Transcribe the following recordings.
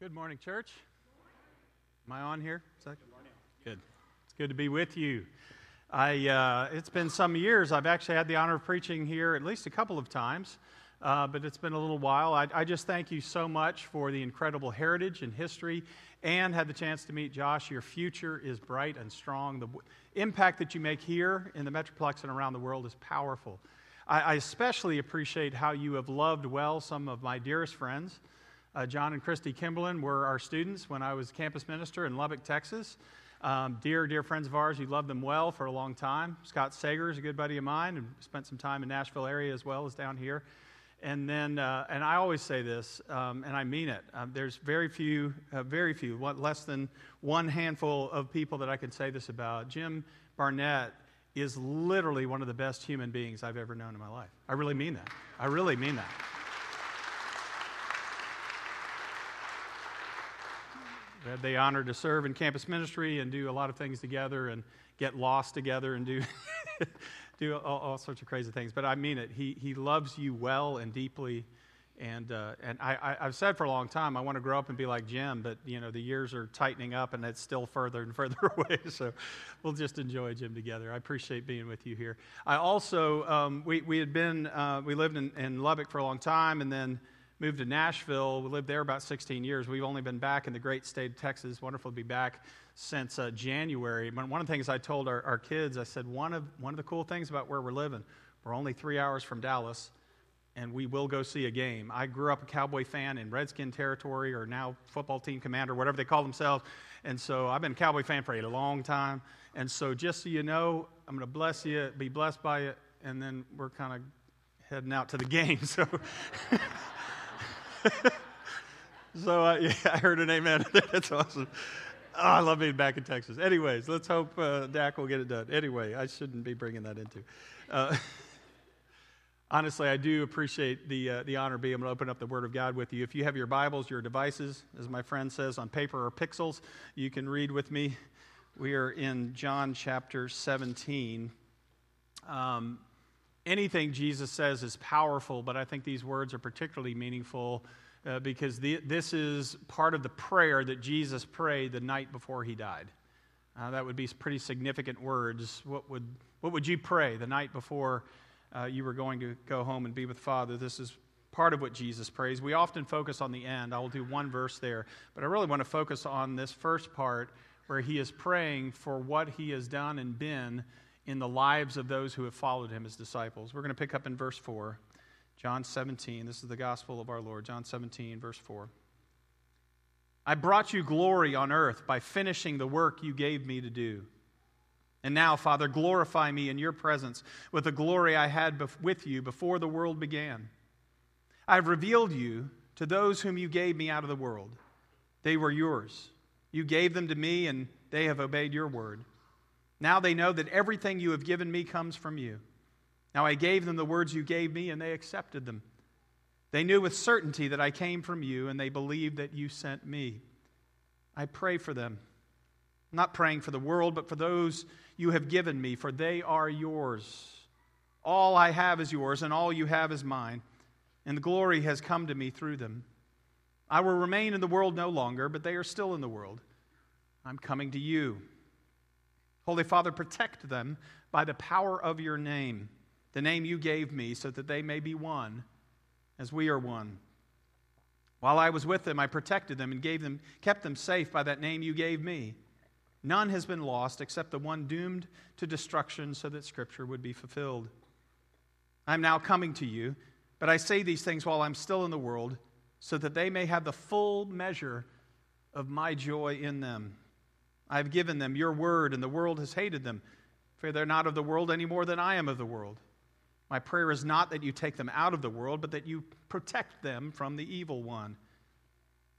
Good morning, church. Am I on here? Is that good? Morning. Good. It's good to be with you. I, uh, it's been some years. I've actually had the honor of preaching here at least a couple of times, uh, but it's been a little while. I, I, just thank you so much for the incredible heritage and history, and had the chance to meet Josh. Your future is bright and strong. The w- impact that you make here in the Metroplex and around the world is powerful. I, I especially appreciate how you have loved well some of my dearest friends. Uh, John and Christy Kimberlin were our students when I was campus minister in Lubbock, Texas. Um, dear, dear friends of ours, you loved them well for a long time. Scott Sager is a good buddy of mine and spent some time in Nashville area as well as down here. And then, uh, and I always say this, um, and I mean it. Um, there's very few, uh, very few, what, less than one handful of people that I can say this about. Jim Barnett is literally one of the best human beings I've ever known in my life. I really mean that. I really mean that. We had the honor to serve in campus ministry and do a lot of things together and get lost together and do, do all, all, sorts of crazy things. But I mean it. He, he loves you well and deeply. And, uh, and I, I, have said for a long time, I want to grow up and be like Jim, but, you know, the years are tightening up and it's still further and further away. So we'll just enjoy Jim together. I appreciate being with you here. I also, um, we, we had been, uh, we lived in, in Lubbock for a long time and then moved to Nashville. We lived there about 16 years. We've only been back in the great state of Texas. Wonderful to be back since uh, January. One of the things I told our, our kids, I said, one of, one of the cool things about where we're living, we're only three hours from Dallas, and we will go see a game. I grew up a Cowboy fan in Redskin territory, or now football team commander, whatever they call themselves. And so I've been a Cowboy fan for a long time. And so just so you know, I'm going to bless you, be blessed by it, and then we're kind of heading out to the game. So. so uh, yeah, I heard an amen. That's awesome. Oh, I love being back in Texas. Anyways, let's hope uh, Dak will get it done. Anyway, I shouldn't be bringing that into. Uh, honestly, I do appreciate the, uh, the honor of being able to open up the Word of God with you. If you have your Bibles, your devices, as my friend says, on paper or pixels, you can read with me. We are in John chapter 17. Um, anything Jesus says is powerful, but I think these words are particularly meaningful uh, because the, this is part of the prayer that Jesus prayed the night before he died. Uh, that would be pretty significant words. What would, what would you pray the night before uh, you were going to go home and be with Father? This is part of what Jesus prays. We often focus on the end. I will do one verse there, but I really want to focus on this first part where he is praying for what he has done and been in the lives of those who have followed him as disciples. We're going to pick up in verse 4, John 17. This is the gospel of our Lord, John 17, verse 4. I brought you glory on earth by finishing the work you gave me to do. And now, Father, glorify me in your presence with the glory I had with you before the world began. I have revealed you to those whom you gave me out of the world. They were yours. You gave them to me, and they have obeyed your word. Now they know that everything you have given me comes from you. Now I gave them the words you gave me, and they accepted them. They knew with certainty that I came from you, and they believed that you sent me. I pray for them. I'm not praying for the world, but for those you have given me, for they are yours. All I have is yours, and all you have is mine, and the glory has come to me through them. I will remain in the world no longer, but they are still in the world. I'm coming to you. Holy Father, protect them by the power of your name, the name you gave me, so that they may be one as we are one. While I was with them, I protected them and gave them, kept them safe by that name you gave me. None has been lost except the one doomed to destruction, so that Scripture would be fulfilled. I'm now coming to you, but I say these things while I'm still in the world, so that they may have the full measure of my joy in them. I have given them your word, and the world has hated them, for they're not of the world any more than I am of the world. My prayer is not that you take them out of the world, but that you protect them from the evil one.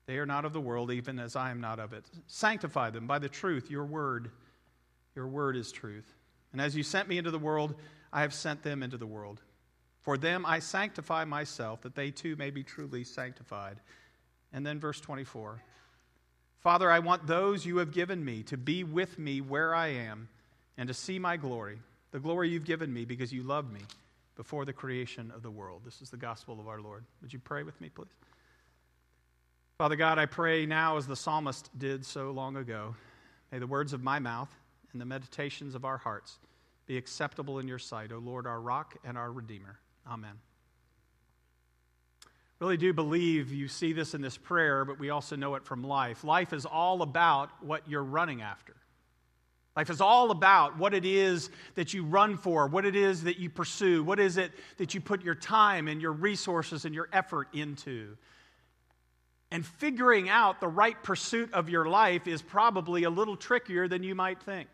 They are not of the world, even as I am not of it. Sanctify them by the truth, your word. Your word is truth. And as you sent me into the world, I have sent them into the world. For them I sanctify myself, that they too may be truly sanctified. And then verse 24. Father, I want those you have given me to be with me where I am and to see my glory, the glory you've given me because you loved me before the creation of the world. This is the gospel of our Lord. Would you pray with me, please? Father God, I pray now as the psalmist did so long ago, may the words of my mouth and the meditations of our hearts be acceptable in your sight, O Lord, our rock and our redeemer. Amen. Really do believe you see this in this prayer, but we also know it from life. Life is all about what you're running after. Life is all about what it is that you run for, what it is that you pursue, what is it that you put your time and your resources and your effort into. And figuring out the right pursuit of your life is probably a little trickier than you might think.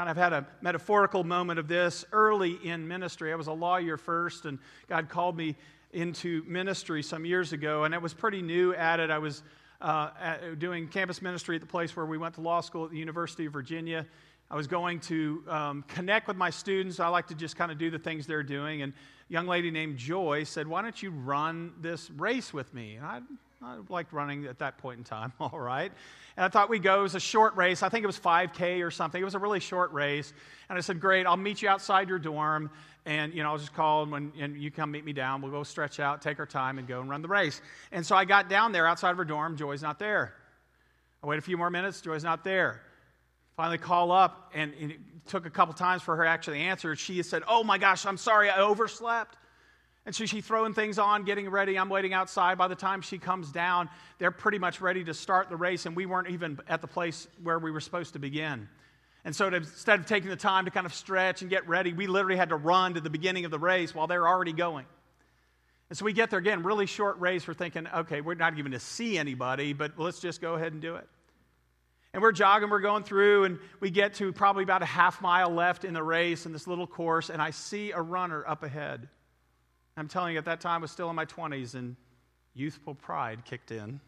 Kind of had a metaphorical moment of this early in ministry. I was a lawyer first, and God called me into ministry some years ago, and I was pretty new at it. I was uh, doing campus ministry at the place where we went to law school at the University of Virginia. I was going to um, connect with my students. I like to just kind of do the things they're doing. And a young lady named Joy said, Why don't you run this race with me? And I, I liked running at that point in time, all right. And I thought we'd go. It was a short race. I think it was 5K or something. It was a really short race. And I said, Great, I'll meet you outside your dorm. And, you know, I'll just call and, when, and you come meet me down. We'll go stretch out, take our time, and go and run the race. And so I got down there outside of her dorm. Joy's not there. I wait a few more minutes. Joy's not there. Finally call up, and, and it took a couple times for her to actually answer. She said, Oh my gosh, I'm sorry, I overslept. And so she's throwing things on, getting ready. I'm waiting outside. By the time she comes down, they're pretty much ready to start the race, and we weren't even at the place where we were supposed to begin. And so to, instead of taking the time to kind of stretch and get ready, we literally had to run to the beginning of the race while they're already going. And so we get there again, really short race. We're thinking, okay, we're not even to see anybody, but let's just go ahead and do it. And we're jogging, we're going through, and we get to probably about a half mile left in the race in this little course, and I see a runner up ahead. I'm telling you, at that time, I was still in my 20s, and youthful pride kicked in.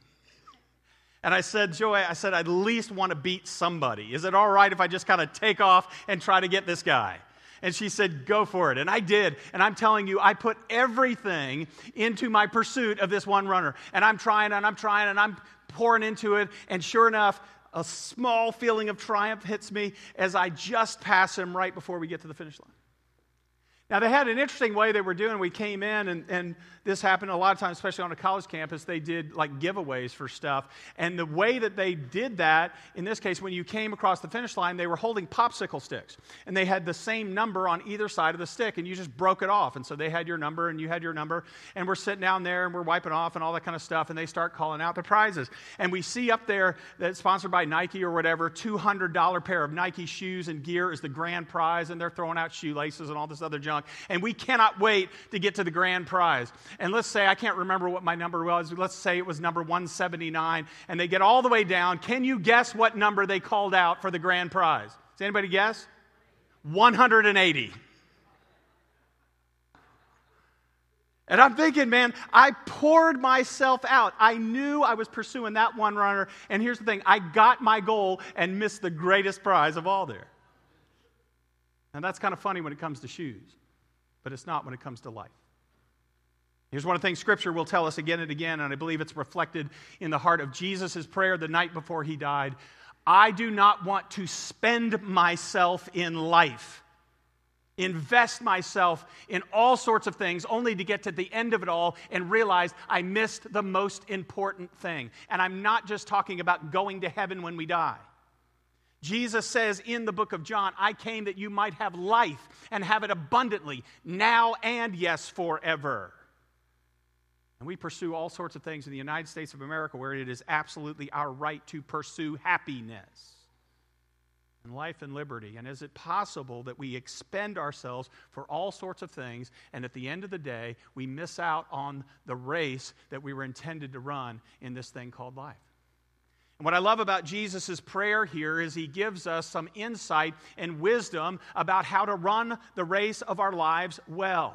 And I said, Joy, I said, I at least want to beat somebody. Is it all right if I just kind of take off and try to get this guy? And she said, Go for it. And I did. And I'm telling you, I put everything into my pursuit of this one runner. And I'm trying and I'm trying and I'm pouring into it. And sure enough, a small feeling of triumph hits me as I just pass him right before we get to the finish line. Now, they had an interesting way they were doing. We came in, and, and this happened a lot of times, especially on a college campus. They did like giveaways for stuff. And the way that they did that, in this case, when you came across the finish line, they were holding popsicle sticks. And they had the same number on either side of the stick, and you just broke it off. And so they had your number, and you had your number. And we're sitting down there, and we're wiping off, and all that kind of stuff. And they start calling out the prizes. And we see up there that sponsored by Nike or whatever, $200 pair of Nike shoes and gear is the grand prize. And they're throwing out shoelaces and all this other junk and we cannot wait to get to the grand prize. And let's say, I can't remember what my number was, let's say it was number 179, and they get all the way down. Can you guess what number they called out for the grand prize? Does anybody guess? 180. And I'm thinking, man, I poured myself out. I knew I was pursuing that one runner. And here's the thing I got my goal and missed the greatest prize of all there. And that's kind of funny when it comes to shoes but it's not when it comes to life. Here's one of the things Scripture will tell us again and again, and I believe it's reflected in the heart of Jesus' prayer the night before he died. I do not want to spend myself in life, invest myself in all sorts of things, only to get to the end of it all and realize I missed the most important thing. And I'm not just talking about going to heaven when we die. Jesus says in the book of John, I came that you might have life and have it abundantly, now and yes, forever. And we pursue all sorts of things in the United States of America where it is absolutely our right to pursue happiness and life and liberty. And is it possible that we expend ourselves for all sorts of things and at the end of the day, we miss out on the race that we were intended to run in this thing called life? What I love about Jesus' prayer here is he gives us some insight and wisdom about how to run the race of our lives well.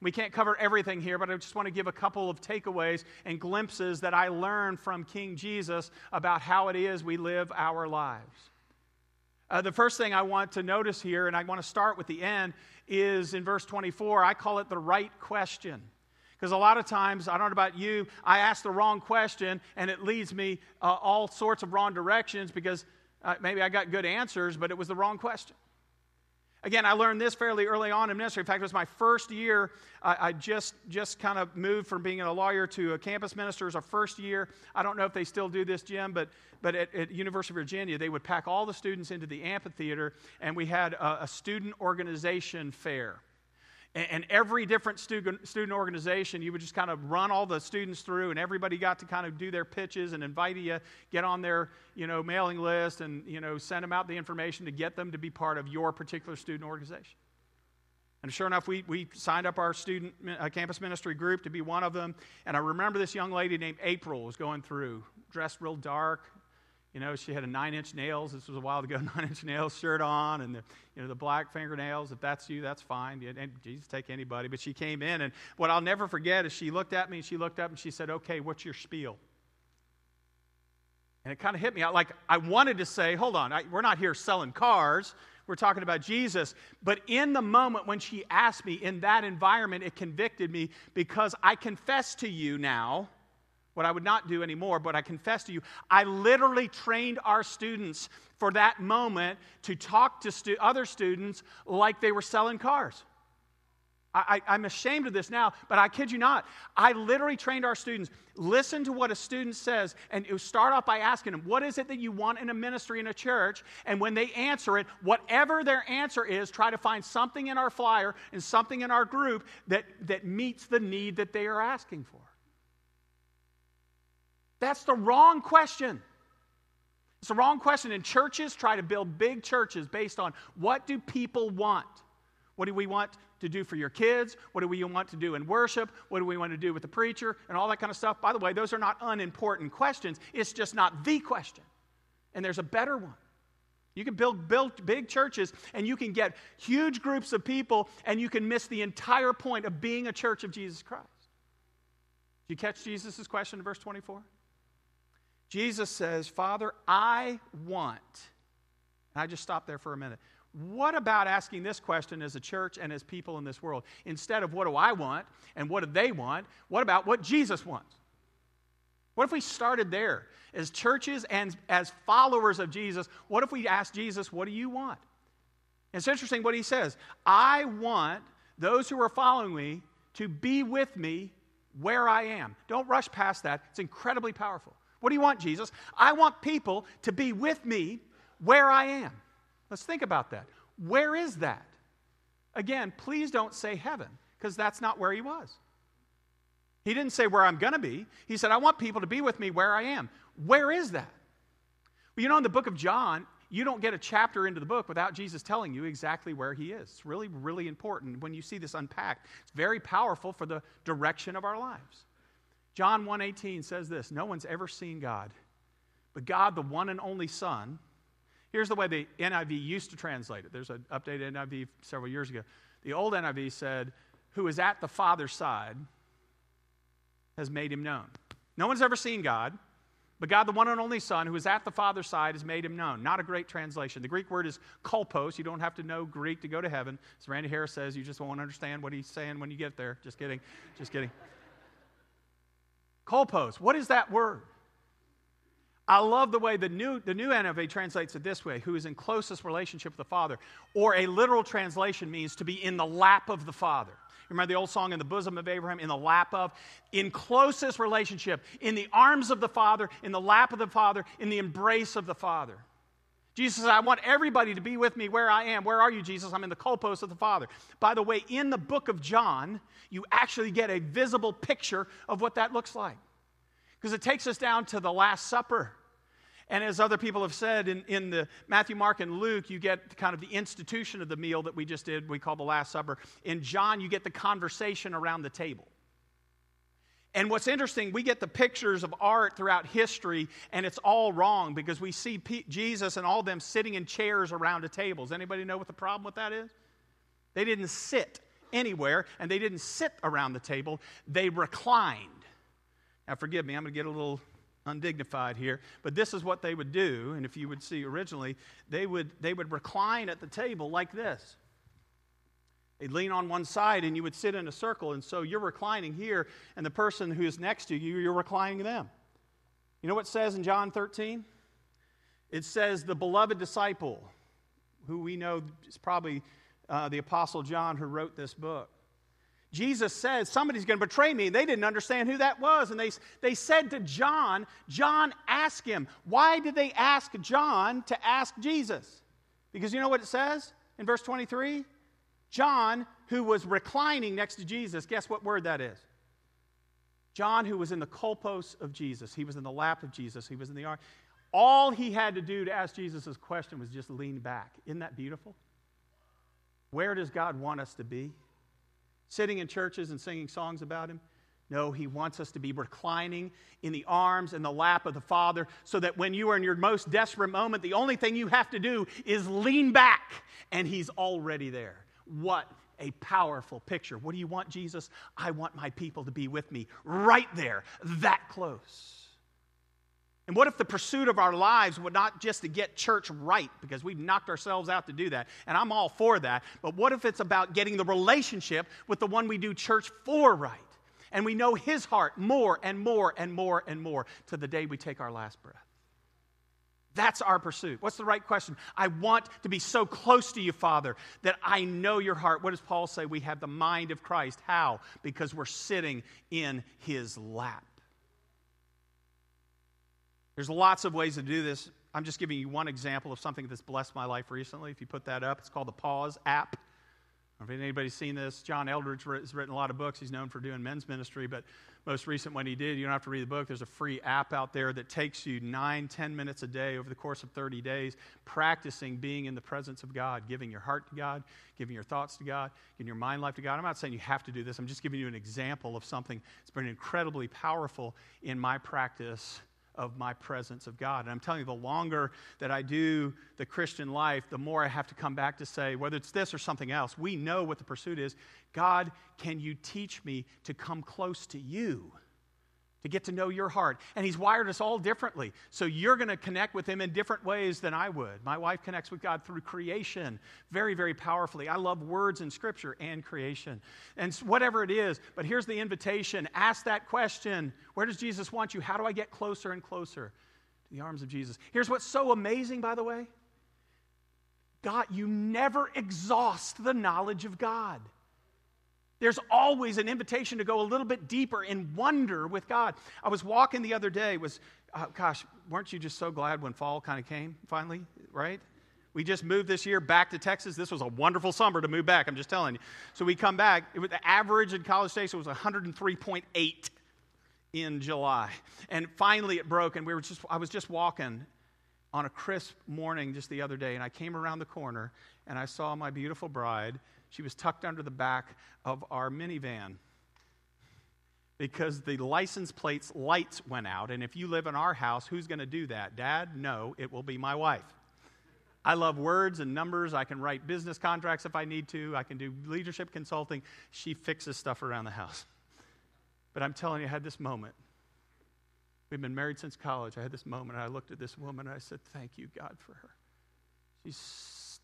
We can't cover everything here, but I just want to give a couple of takeaways and glimpses that I learned from King Jesus about how it is we live our lives. Uh, the first thing I want to notice here, and I want to start with the end, is in verse 24. I call it the right question. Because a lot of times, I don't know about you, I ask the wrong question and it leads me uh, all sorts of wrong directions because uh, maybe I got good answers, but it was the wrong question. Again, I learned this fairly early on in ministry. In fact, it was my first year. I, I, just, just kind of moved from being a lawyer to a campus minister. It was our first year. I don't know if they still do this, Jim, but, but at, at University of Virginia, they would pack all the students into the amphitheater, and we had a, a student organization fair. And every different student, organization, you would just kind of run all the students through, and everybody got to kind of do their pitches and invite you, get on their you know, mailing list, and you know, send them out the information to get them to be part of your particular student organization. And sure enough, we, we signed up our student uh, campus ministry group to be one of them. And I remember this young lady named April was going through, dressed real dark, you know, she had a nine inch nails. This was a while ago, nine inch nails shirt on, and the, you know, the black fingernails. If that's you, that's fine. And Jesus, take anybody. But she came in, and what I'll never forget is she looked at me, and she looked up, and she said, Okay, what's your spiel? And it kind of hit me. I, like, I wanted to say, Hold on, I, we're not here selling cars. We're talking about Jesus. But in the moment when she asked me in that environment, it convicted me because I confess to you now what I would not do anymore, but I confess to you, I literally trained our students for that moment to talk to stu- other students like they were selling cars. I, am ashamed of this now, but I kid you not. I literally trained our students. Listen to what a student says, and start off by asking them, What is it that you want in a ministry in a church? And when they answer it, whatever their answer is, try to find something in our flyer and something in our group that, that meets the need that they are asking for. That's the wrong question. It's the wrong question. And churches try to build big churches based on what do people want? What do we want to do for your kids? What do we want to do in worship? What do we want to do with the preacher? And all that kind of stuff. By the way, those are not unimportant questions. It's just not the question. And there's a better one. You can build, build big churches and you can get huge groups of people and you can miss the entire point of being a church of Jesus Christ. Do you catch Jesus' question in verse 24? Jesus says, Father, I want. And I just stop there for a minute. What about asking this question as a church and as people in this world? Instead of what do I want and what do they want, what about what Jesus wants? What if we started there? As churches and as followers of Jesus, what if we asked Jesus, What do you want? It's interesting what he says. I want those who are following me to be with me where I am. Don't rush past that, it's incredibly powerful. What do you want, Jesus? I want people to be with me where I am. Let's think about that. Where is that? Again, please don't say heaven, because that's not where he was. He didn't say where I'm going to be. He said, I want people to be with me where I am. Where is that? Well, you know, in the book of John, you don't get a chapter into the book without Jesus telling you exactly where he is. It's really, really important when you see this unpacked. It's very powerful for the direction of our lives. John 1:18 says this, no one's ever seen God, but God the one and only Son. Here's the way the NIV used to translate it. There's an updated NIV several years ago. The old NIV said, who is at the Father's side has made him known. No one's ever seen God, but God, the one and only Son, who is at the Father's side, has made him known. Not a great translation. The Greek word is kolpos. You don't have to know Greek to go to heaven. As Randy Harris says, you just won't understand what he's saying when you get there. Just kidding. Just kidding. Kolpos. What is that word? I love the way the new, the new NIV translates it this way who is in closest relationship with the Father. Or a literal translation means to be in the lap of the Father. Remember the old song, In the Bosom of Abraham, in the lap of? In closest relationship, in the arms of the Father, in the lap of the Father, in the embrace of the Father. Jesus says, I want everybody to be with me where I am. Where are you, Jesus? I'm in the kolpos of the Father. By the way, in the book of John, you actually get a visible picture of what that looks like. Because it takes us down to the Last Supper. And as other people have said in, in the Matthew, Mark, and Luke, you get kind of the institution of the meal that we just did, we call the Last Supper. In John, you get the conversation around the table. And what's interesting, we get the pictures of art throughout history, and it's all wrong because we see P- Jesus and all of them sitting in chairs around a table. Does anybody know what the problem with that is? They didn't sit anywhere, and they didn't sit around the table, they reclined. Now, forgive me, I'm going to get a little undignified here, but this is what they would do. And if you would see originally, they would, they would recline at the table like this. They'd lean on one side and you would sit in a circle. And so you're reclining here, and the person who is next to you, you're reclining them. You know what it says in John 13? It says, the beloved disciple, who we know is probably uh, the Apostle John, who wrote this book. Jesus said, Somebody's going to betray me. And they didn't understand who that was. And they, they said to John, John, ask him. Why did they ask John to ask Jesus? Because you know what it says in verse 23? John, who was reclining next to Jesus, guess what word that is? John, who was in the kolpos of Jesus, he was in the lap of Jesus, he was in the arm. All he had to do to ask Jesus question was just lean back. Isn't that beautiful? Where does God want us to be? Sitting in churches and singing songs about him? No, he wants us to be reclining in the arms and the lap of the Father so that when you are in your most desperate moment, the only thing you have to do is lean back and he's already there. What a powerful picture. What do you want, Jesus? I want my people to be with me right there, that close. And what if the pursuit of our lives would not just to get church right, because we've knocked ourselves out to do that, and I'm all for that, but what if it's about getting the relationship with the one we do church for right? And we know his heart more and more and more and more to the day we take our last breath. That's our pursuit. What's the right question? I want to be so close to you, Father, that I know your heart. What does Paul say? We have the mind of Christ. How? Because we're sitting in his lap. There's lots of ways to do this. I'm just giving you one example of something that's blessed my life recently. If you put that up, it's called the Pause app. If anybody's seen this, John Eldredge has written a lot of books. He's known for doing men's ministry, but most recent one he did, you don't have to read the book. There's a free app out there that takes you nine, ten minutes a day over the course of 30 days, practicing being in the presence of God, giving your heart to God, giving your thoughts to God, giving your mind life to God. I'm not saying you have to do this. I'm just giving you an example of something that's been incredibly powerful in my practice of my presence of God. And I'm telling you, the longer that I do the Christian life, the more I have to come back to say, whether it's this or something else, we know what the pursuit is. God, can you teach me to come close to you? To get to know your heart. And He's wired us all differently. So you're going to connect with Him in different ways than I would. My wife connects with God through creation very, very powerfully. I love words in Scripture and creation. And whatever it is, but here's the invitation ask that question Where does Jesus want you? How do I get closer and closer to the arms of Jesus? Here's what's so amazing, by the way God, you never exhaust the knowledge of God there's always an invitation to go a little bit deeper in wonder with God. I was walking the other day, was, uh, gosh, weren't you just so glad when fall kind of came finally, right? We just moved this year back to Texas. This was a wonderful summer to move back, I'm just telling you. So we come back. It was, the average in College Station was 103.8 in July. And finally it broke, and we were just, I was just walking on a crisp morning just the other day, and I came around the corner and I saw my beautiful bride she was tucked under the back of our minivan because the license plate's lights went out. And if you live in our house, who's going to do that? Dad? No, it will be my wife. I love words and numbers. I can write business contracts if I need to. I can do leadership consulting. She fixes stuff around the house. But I'm telling you, I had this moment. We've been married since college. I had this moment. I looked at this woman and I said, Thank you, God, for her. She's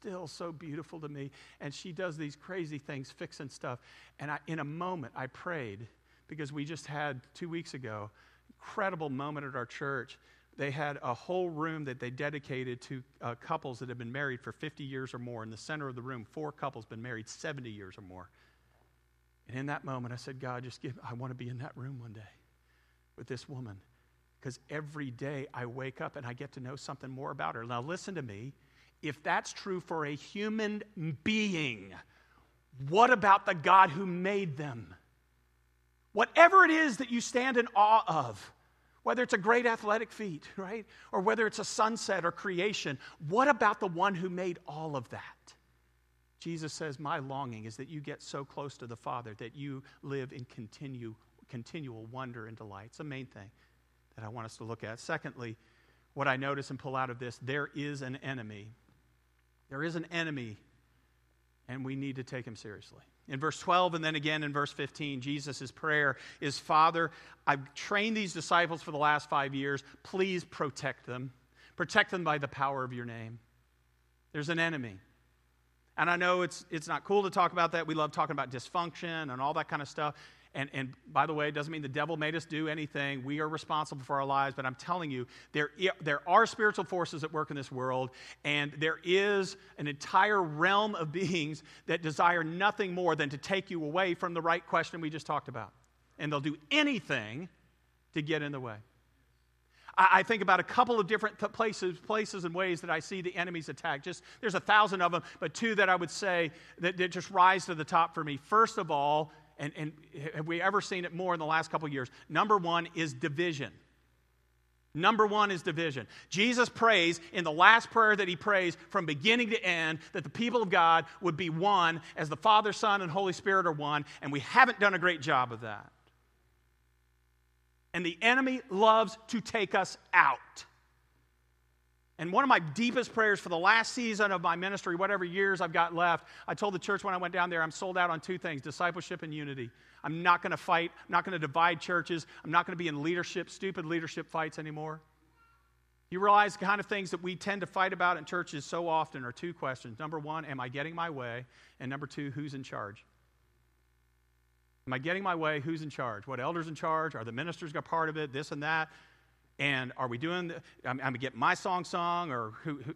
still so beautiful to me. And she does these crazy things, fixing stuff. And I, in a moment, I prayed because we just had two weeks ago, incredible moment at our church. They had a whole room that they dedicated to uh, couples that have been married for 50 years or more. In the center of the room, four couples been married 70 years or more. And in that moment, I said, God, just give, I want to be in that room one day with this woman. Because every day I wake up and I get to know something more about her. Now, listen to me if that's true for a human being, what about the God who made them? Whatever it is that you stand in awe of, whether it's a great athletic feat, right? Or whether it's a sunset or creation, what about the one who made all of that? Jesus says, My longing is that you get so close to the Father that you live in continue, continual wonder and delight. It's the main thing that I want us to look at. Secondly, what I notice and pull out of this there is an enemy there is an enemy, and we need to take him seriously. In verse 12 and then again in verse 15, Jesus' prayer is Father, I've trained these disciples for the last five years. Please protect them. Protect them by the power of your name. There's an enemy. And I know it's, it's not cool to talk about that. We love talking about dysfunction and all that kind of stuff. And, and by the way, it doesn't mean the devil made us do anything. We are responsible for our lives. But I'm telling you, there, there are spiritual forces at work in this world, and there is an entire realm of beings that desire nothing more than to take you away from the right question we just talked about. And they'll do anything to get in the way. I, think about a couple of different places, places and ways that I see the enemy's attack. Just there's a thousand of them, but two that I would say that, that just rise to the top for me. First of all, and, and have we ever seen it more in the last couple years? Number one is division. Number one is division. Jesus prays in the last prayer that he prays from beginning to end that the people of God would be one as the Father, Son, and Holy Spirit are one, and we haven't done a great job of that. And the enemy loves to take us out. And one of my deepest prayers for the last season of my ministry, whatever years I've got left, I told the church when I went down there, I'm sold out on two things discipleship and unity. I'm not going to fight, I'm not going to divide churches, I'm not going to be in leadership, stupid leadership fights anymore. You realize the kind of things that we tend to fight about in churches so often are two questions. Number one, am I getting my way? And number two, who's in charge? Am I getting my way? Who's in charge? What elders in charge? Are the ministers got part of it? This and that? And are we doing, the, I'm, I'm going to get my song sung, or who, who,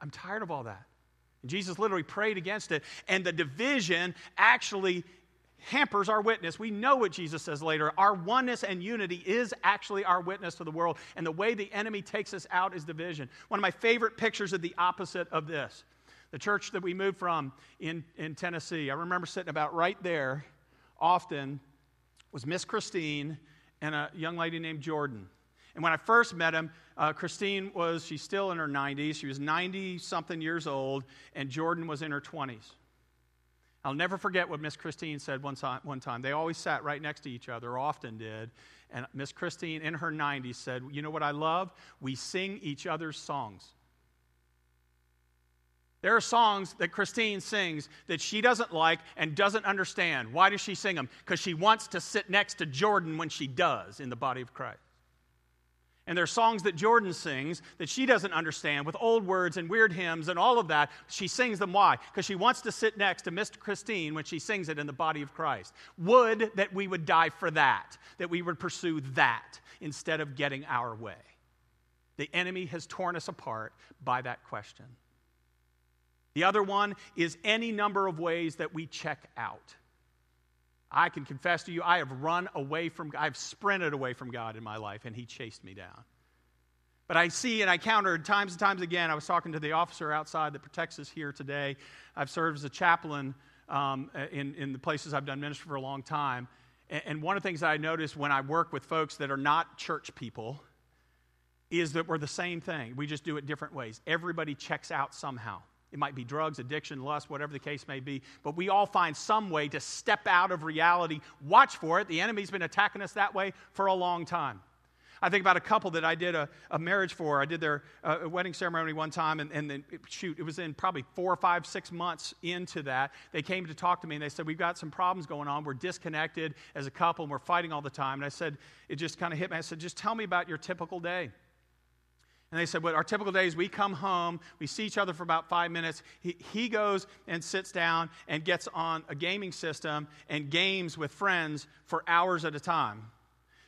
I'm tired of all that. And Jesus literally prayed against it. And the division actually hampers our witness. We know what Jesus says later. Our oneness and unity is actually our witness to the world. And the way the enemy takes us out is division. One of my favorite pictures of the opposite of this the church that we moved from in, in Tennessee. I remember sitting about right there often was Miss Christine and a young lady named Jordan. And when I first met him, uh, Christine was, she's still in her 90s. She was 90 something years old, and Jordan was in her 20s. I'll never forget what Miss Christine said one time, one time. They always sat right next to each other, often did. And Miss Christine, in her 90s, said, You know what I love? We sing each other's songs. There are songs that Christine sings that she doesn't like and doesn't understand. Why does she sing them? Because she wants to sit next to Jordan when she does in the body of Christ. And there are songs that Jordan sings that she doesn't understand with old words and weird hymns and all of that. She sings them. Why? Because she wants to sit next to Miss Christine when she sings it in the body of Christ. Would that we would die for that, that we would pursue that instead of getting our way. The enemy has torn us apart by that question. The other one is any number of ways that we check out. I can confess to you, I have run away from, I've sprinted away from God in my life, and He chased me down. But I see and I countered times and times again. I was talking to the officer outside that protects us here today. I've served as a chaplain um, in, in the places I've done ministry for a long time. And, and one of the things that I notice when I work with folks that are not church people is that we're the same thing. We just do it different ways. Everybody checks out somehow. It might be drugs, addiction, lust, whatever the case may be. But we all find some way to step out of reality. Watch for it. The enemy's been attacking us that way for a long time. I think about a couple that I did a, a marriage for. I did their uh, wedding ceremony one time, and, and then, shoot, it was in probably four, five, six months into that. They came to talk to me, and they said, We've got some problems going on. We're disconnected as a couple, and we're fighting all the time. And I said, It just kind of hit me. I said, Just tell me about your typical day. And they said, Well, our typical days, we come home, we see each other for about five minutes. He, he goes and sits down and gets on a gaming system and games with friends for hours at a time.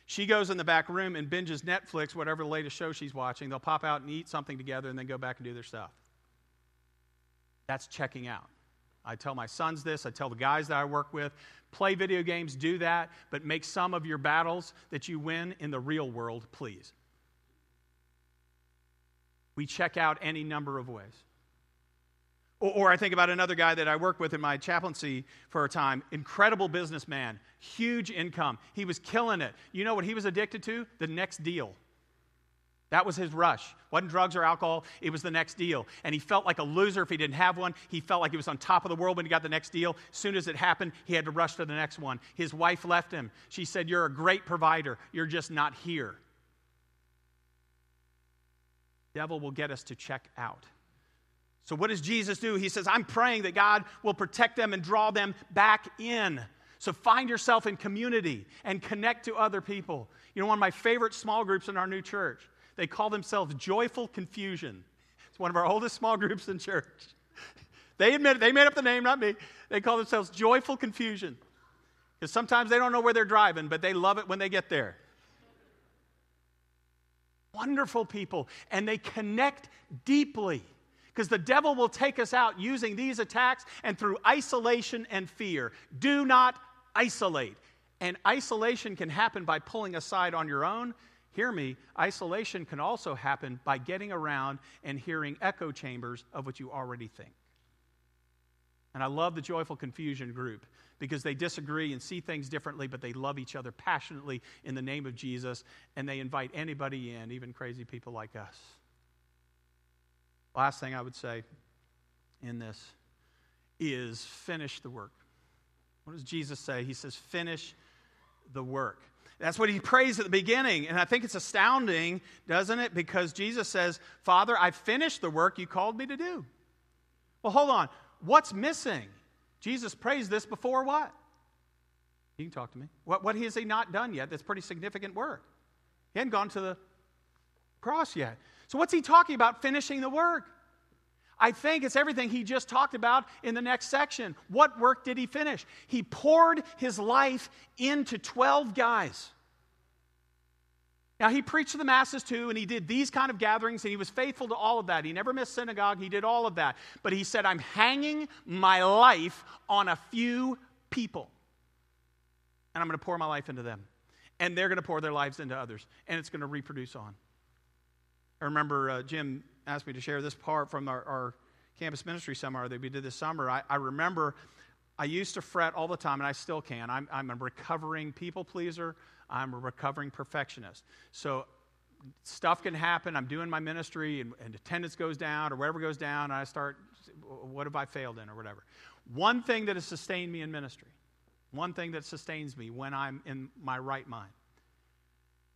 She goes in the back room and binges Netflix, whatever the latest show she's watching. They'll pop out and eat something together and then go back and do their stuff. That's checking out. I tell my sons this, I tell the guys that I work with play video games, do that, but make some of your battles that you win in the real world, please we check out any number of ways. Or, or, I think about another guy that I worked with in my chaplaincy for a time. Incredible businessman, huge income. He was killing it. You know what he was addicted to? The next deal. That was his rush. Wasn't drugs or alcohol, it was the next deal. And he felt like a loser if he didn't have one. He felt like he was on top of the world when he got the next deal. As soon as it happened, he had to rush to the next one. His wife left him. She said, You're a great provider, you're just not here devil will get us to check out. So, what does Jesus do? He says, I'm praying that God will protect them and draw them back in. So, find yourself in community and connect to other people. You know, one of my favorite small groups in our new church, they call themselves Joyful Confusion. It's one of our oldest small groups in church. They admit it, they made up the name, not me. They call themselves Joyful Confusion. Because sometimes they don't know where they're driving, but they love it when they get there. Wonderful people, and they connect deeply. Because the devil will take us out using these attacks and through isolation and fear. Do not isolate. And isolation can happen by pulling aside on your own. Hear me, isolation can also happen by getting around and hearing echo chambers of what you already think. And I love the Joyful Confusion group because they disagree and see things differently, but they love each other passionately in the name of Jesus, and they invite anybody in, even crazy people like us. Last thing I would say in this is finish the work. What does Jesus say? He says, finish the work. That's what he prays at the beginning. And I think it's astounding, doesn't it? Because Jesus says, Father, I finished the work you called me to do. Well, hold on. What's missing? Jesus prays this before what? You can talk to me. What, what has he not done yet that's pretty significant work? He hadn't gone to the cross yet. So, what's he talking about finishing the work? I think it's everything he just talked about in the next section. What work did he finish? He poured his life into 12 guys. Now, he preached to the masses too, and he did these kind of gatherings, and he was faithful to all of that. He never missed synagogue, he did all of that. But he said, I'm hanging my life on a few people, and I'm going to pour my life into them. And they're going to pour their lives into others, and it's going to reproduce on. I remember uh, Jim asked me to share this part from our, our campus ministry seminar that we did this summer. I, I, remember I used to fret all the time, and I still can. I'm, I'm a recovering people pleaser, I'm a recovering perfectionist. So stuff can happen. I'm doing my ministry, and, and attendance goes down, or whatever goes down, and I start, what have I failed in, or whatever. One thing that has sustained me in ministry, one thing that sustains me when I'm in my right mind,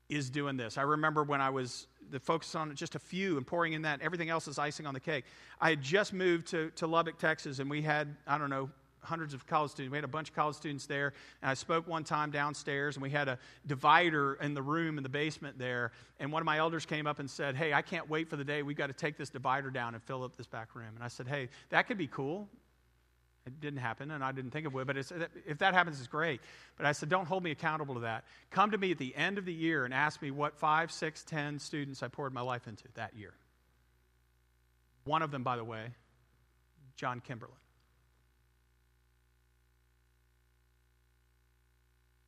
is doing this. I remember when I was the focus on just a few and pouring in that, everything else is icing on the cake. I had just moved to, to Lubbock, Texas, and we had, I don't know, hundreds of college students. We had a bunch of college students there. And I spoke one time downstairs, and we had a divider in the room in the basement there. And one of my elders came up and said, Hey, I can't wait for the day we've got to take this divider down and fill up this back room. And I said, Hey, that could be cool. It didn't happen, and I didn't think of it would, but if that happens, it's great. But I said, don't hold me accountable to that. Come to me at the end of the year and ask me what five, six, ten students I poured my life into that year. One of them, by the way, John Kimberlin.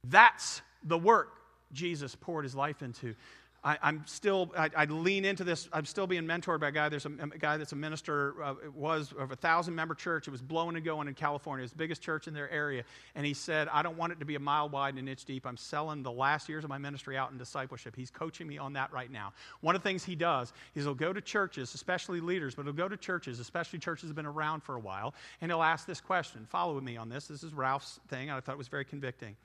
That's the work Jesus poured his life into. I, am still, I, I, lean into this. I'm still being mentored by a guy. There's a, a guy that's a minister, uh, it was of a thousand member church. It was blowing and going in California. The biggest church in their area. And he said, I don't want it to be a mile wide and an inch deep. I'm selling the last years of my ministry out in discipleship. He's coaching me on that right now. One of the things he does is he'll go to churches, especially leaders, but he'll go to churches, especially churches that have been around for a while, and he'll ask this question. Follow me on this. This is Ralph's thing. I thought it was very convicting.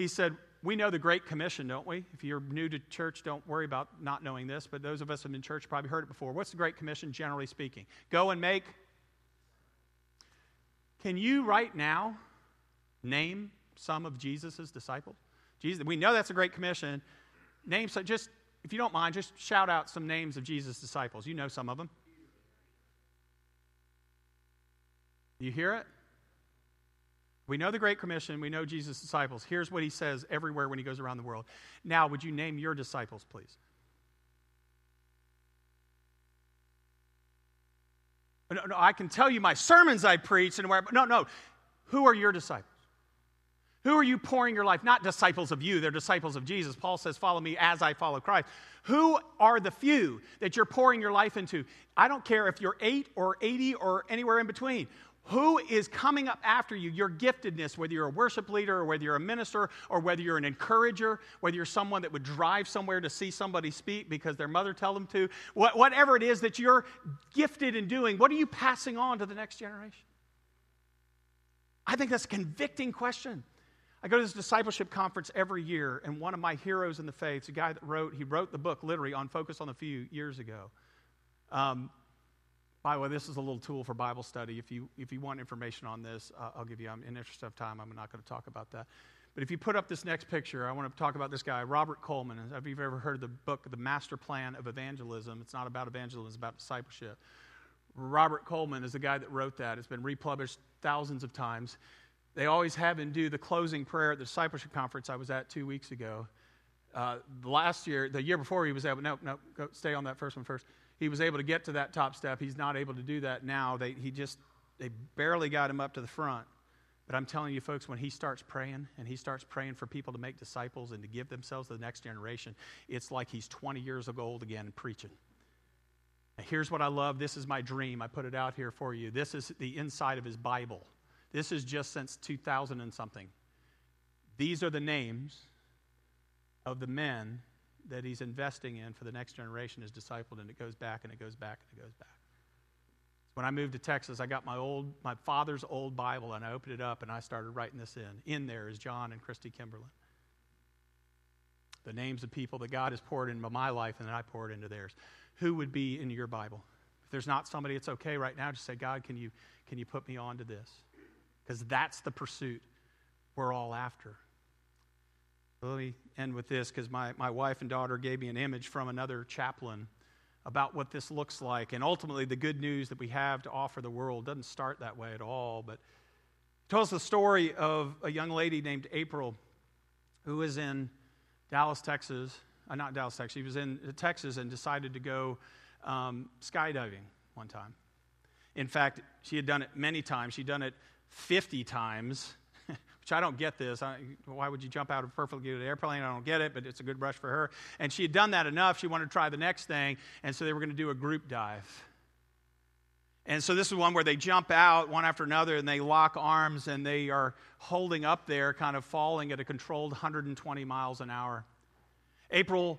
He said, We know the Great Commission, don't we? If you're new to church, don't worry about not knowing this, but those of us who have been in church probably heard it before. What's the Great Commission, generally speaking? Go and make. Can you right now name some of Jesus' disciples? Jesus, we know that's a Great Commission. Name some, just, if you don't mind, just shout out some names of Jesus' disciples. You know some of them. You hear it? We know the Great Commission. We know Jesus' disciples. Here's what he says everywhere when he goes around the world. Now, would you name your disciples, please? No, no, I can tell you my sermons I preach and where, no, no. Who are your disciples? Who are you pouring your life? Not disciples of you, they're disciples of Jesus. Paul says, Follow me as I follow Christ. Who are the few that you're pouring your life into? I don't care if you're eight or 80 or anywhere in between. Who is coming up after you? Your giftedness, whether you're a worship leader or whether you're a minister or whether you're an encourager, whether you're someone that would drive somewhere to see somebody speak because their mother tell them to, whatever it is that you're gifted in doing, what are you passing on to the next generation? I think that's a convicting question. I go to this discipleship conference every year, and one of my heroes in the faith, a guy that wrote, he wrote the book literally on Focus on the Few years ago. Um, by the way, this is a little tool for Bible study. If you, if you want information on this, uh, I'll give you, I'm, in interest of time, I'm not going to talk about that. But if you put up this next picture, I want to talk about this guy, Robert Coleman. Have you ever heard of the book, The Master Plan of Evangelism? It's not about evangelism, it's about discipleship. Robert Coleman is the guy that wrote that. It's been republished thousands of times. they always have him do the closing prayer at the discipleship conference I was at two weeks ago. Uh, last year, the year before, he was able, no, no, go, stay on that first one first. He was able to get to that top step. He's not able to do that now. They, he just, they barely got him up to the front. But I'm telling you, folks, when he starts praying and he starts praying for people to make disciples and to give themselves to the next generation, it's like he's 20 years old again preaching. And here's what I love. This is my dream. I put it out here for you. This is the inside of his Bible. This is just since 2000 and something. These are the names of the men that he's investing in for the next generation is discipled, and it goes back and it goes back and it goes back. When I moved to Texas, I got my old, my father's old Bible, and I opened it up and I started writing this in. In there is John and Christy Kimberlin. The names of people that God has poured into my life and that I poured into theirs. Who would be in your Bible? If there's not somebody, it's okay right now. Just say, God, can you, can you put me on to this? Because that's the pursuit we're all after. Let me end with this because my, my wife and daughter gave me an image from another chaplain about what this looks like. And ultimately, the good news that we have to offer the world doesn't start that way at all. But tells the story of a young lady named April who was in Dallas, Texas. Uh, not Dallas, Texas. She was in Texas and decided to go um, skydiving one time. In fact, she had done it many times. She'd done it 50 times which I don't get this. I, why would you jump out of a perfectly good airplane? I don't get it, but it's a good rush for her. And she had done that enough. She wanted to try the next thing, and so they were going to do a group dive. And so this is one where they jump out one after another and they lock arms and they are holding up there, kind of falling at a controlled 120 miles an hour. April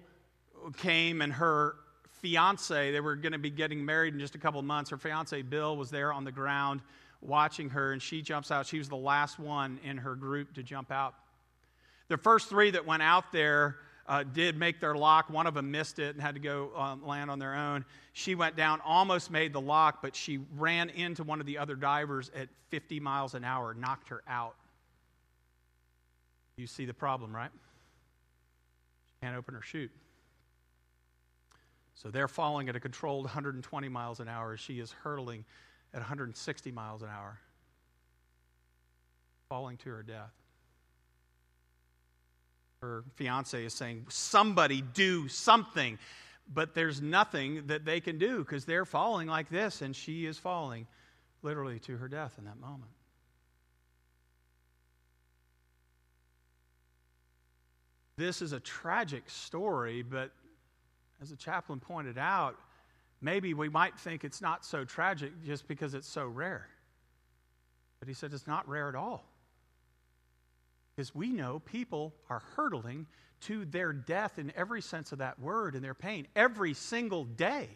came and her fiance, they were going to be getting married in just a couple of months. Her fiance, Bill, was there on the ground watching her, and she jumps out. She was the last one in her group to jump out. The first three that went out there uh, did make their lock. One of them missed it and had to go um, land on their own. She went down, almost made the lock, but she ran into one of the other divers at 50 miles an hour, knocked her out. You see the problem, right? She can't open her chute. So they're falling at a controlled 120 miles an hour. She is hurtling at 160 miles an hour, falling to her death. Her fiance is saying, Somebody do something. But there's nothing that they can do because they're falling like this, and she is falling literally to her death in that moment. This is a tragic story, but as the chaplain pointed out, maybe we might think it's not so tragic just because it's so rare. But he said it's not rare at all. Because we know people are hurtling to their death in every sense of that word and their pain every single day.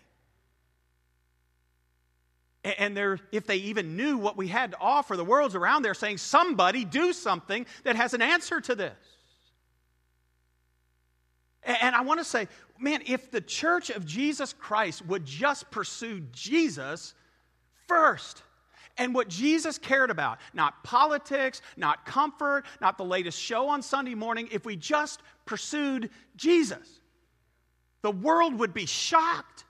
And if they even knew what we had to offer, the world's around there saying, somebody do something that has an answer to this. I want to say, man, if the church of Jesus Christ would just pursue Jesus first, and what Jesus cared about, not politics, not comfort, not the latest show on Sunday morning, if we just pursued Jesus, the world would be shocked.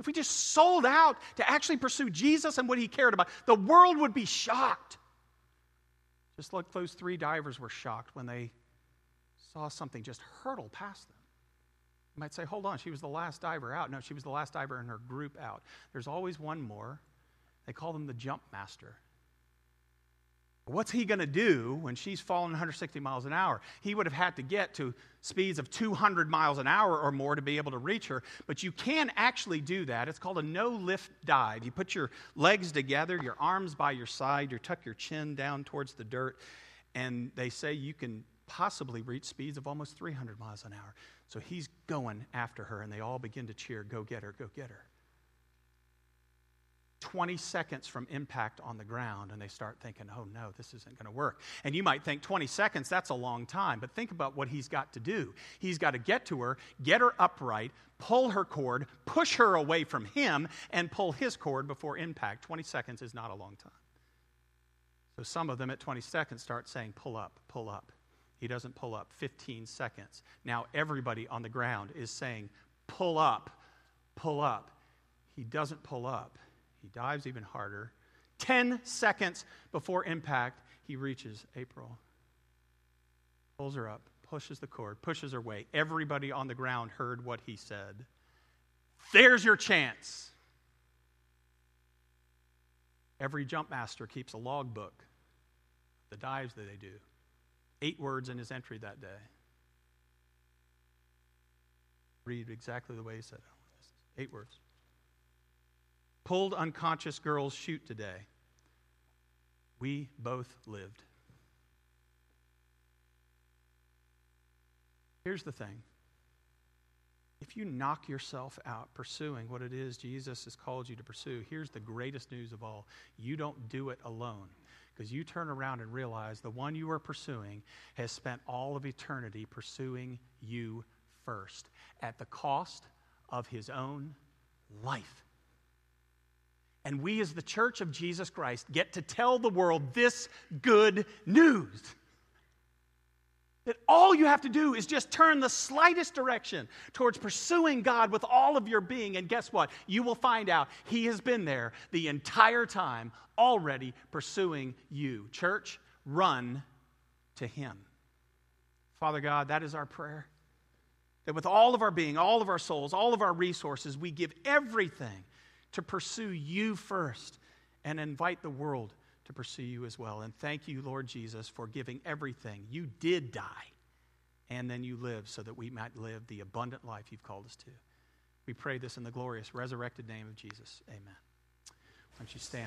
If we just sold out to actually pursue Jesus and what he cared about, the world would be shocked. Just like those three divers were shocked when they saw something just hurtle past them. You might say, hold on, she was the last diver out. No, she was the last diver in her group out. There's always one more. They call them the jump master. What's he going to do when she's falling 160 miles an hour? He would have had to get to speeds of 200 miles an hour or more to be able to reach her. But you can actually do that. It's called a no lift dive. You put your legs together, your arms by your side, you tuck your chin down towards the dirt, and they say you can possibly reach speeds of almost 300 miles an hour. So he's going after her, and they all begin to cheer, Go get her, go get her. 20 seconds from impact on the ground, and they start thinking, oh no, this isn't going to work. And you might think 20 seconds, that's a long time, but think about what he's got to do. He's got to get to her, get her upright, pull her cord, push her away from him, and pull his cord before impact. 20 seconds is not a long time. So some of them at 20 seconds start saying, pull up, pull up. He doesn't pull up. 15 seconds. Now everybody on the ground is saying, pull up, pull up. He doesn't pull up. He dives even harder, 10 seconds before impact, he reaches April. Pulls her up, pushes the cord, pushes her away. Everybody on the ground heard what he said. There's your chance. Every jump master keeps a logbook, the dives that they do. Eight words in his entry that day. Read exactly the way he said it. Eight words. Pulled unconscious girls chute today. We both lived. Here's the thing if you knock yourself out pursuing what it is Jesus has called you to pursue, here's the greatest news of all you don't do it alone. Because you turn around and realize the one you are pursuing has spent all of eternity pursuing you first at the cost of his own life. And we, as the church of Jesus Christ, get to tell the world this good news. That all you have to do is just turn the slightest direction towards pursuing God with all of your being. And guess what? You will find out He has been there the entire time, already pursuing you. Church, run to Him. Father God, that is our prayer. That with all of our being, all of our souls, all of our resources, we give everything to pursue you first and invite the world to pursue you as well. And thank you, Lord Jesus, for giving everything. You did die, and then you lived so that we might live the abundant life you've called us to. We pray this in the glorious resurrected name of Jesus. Amen. Why don't you stand?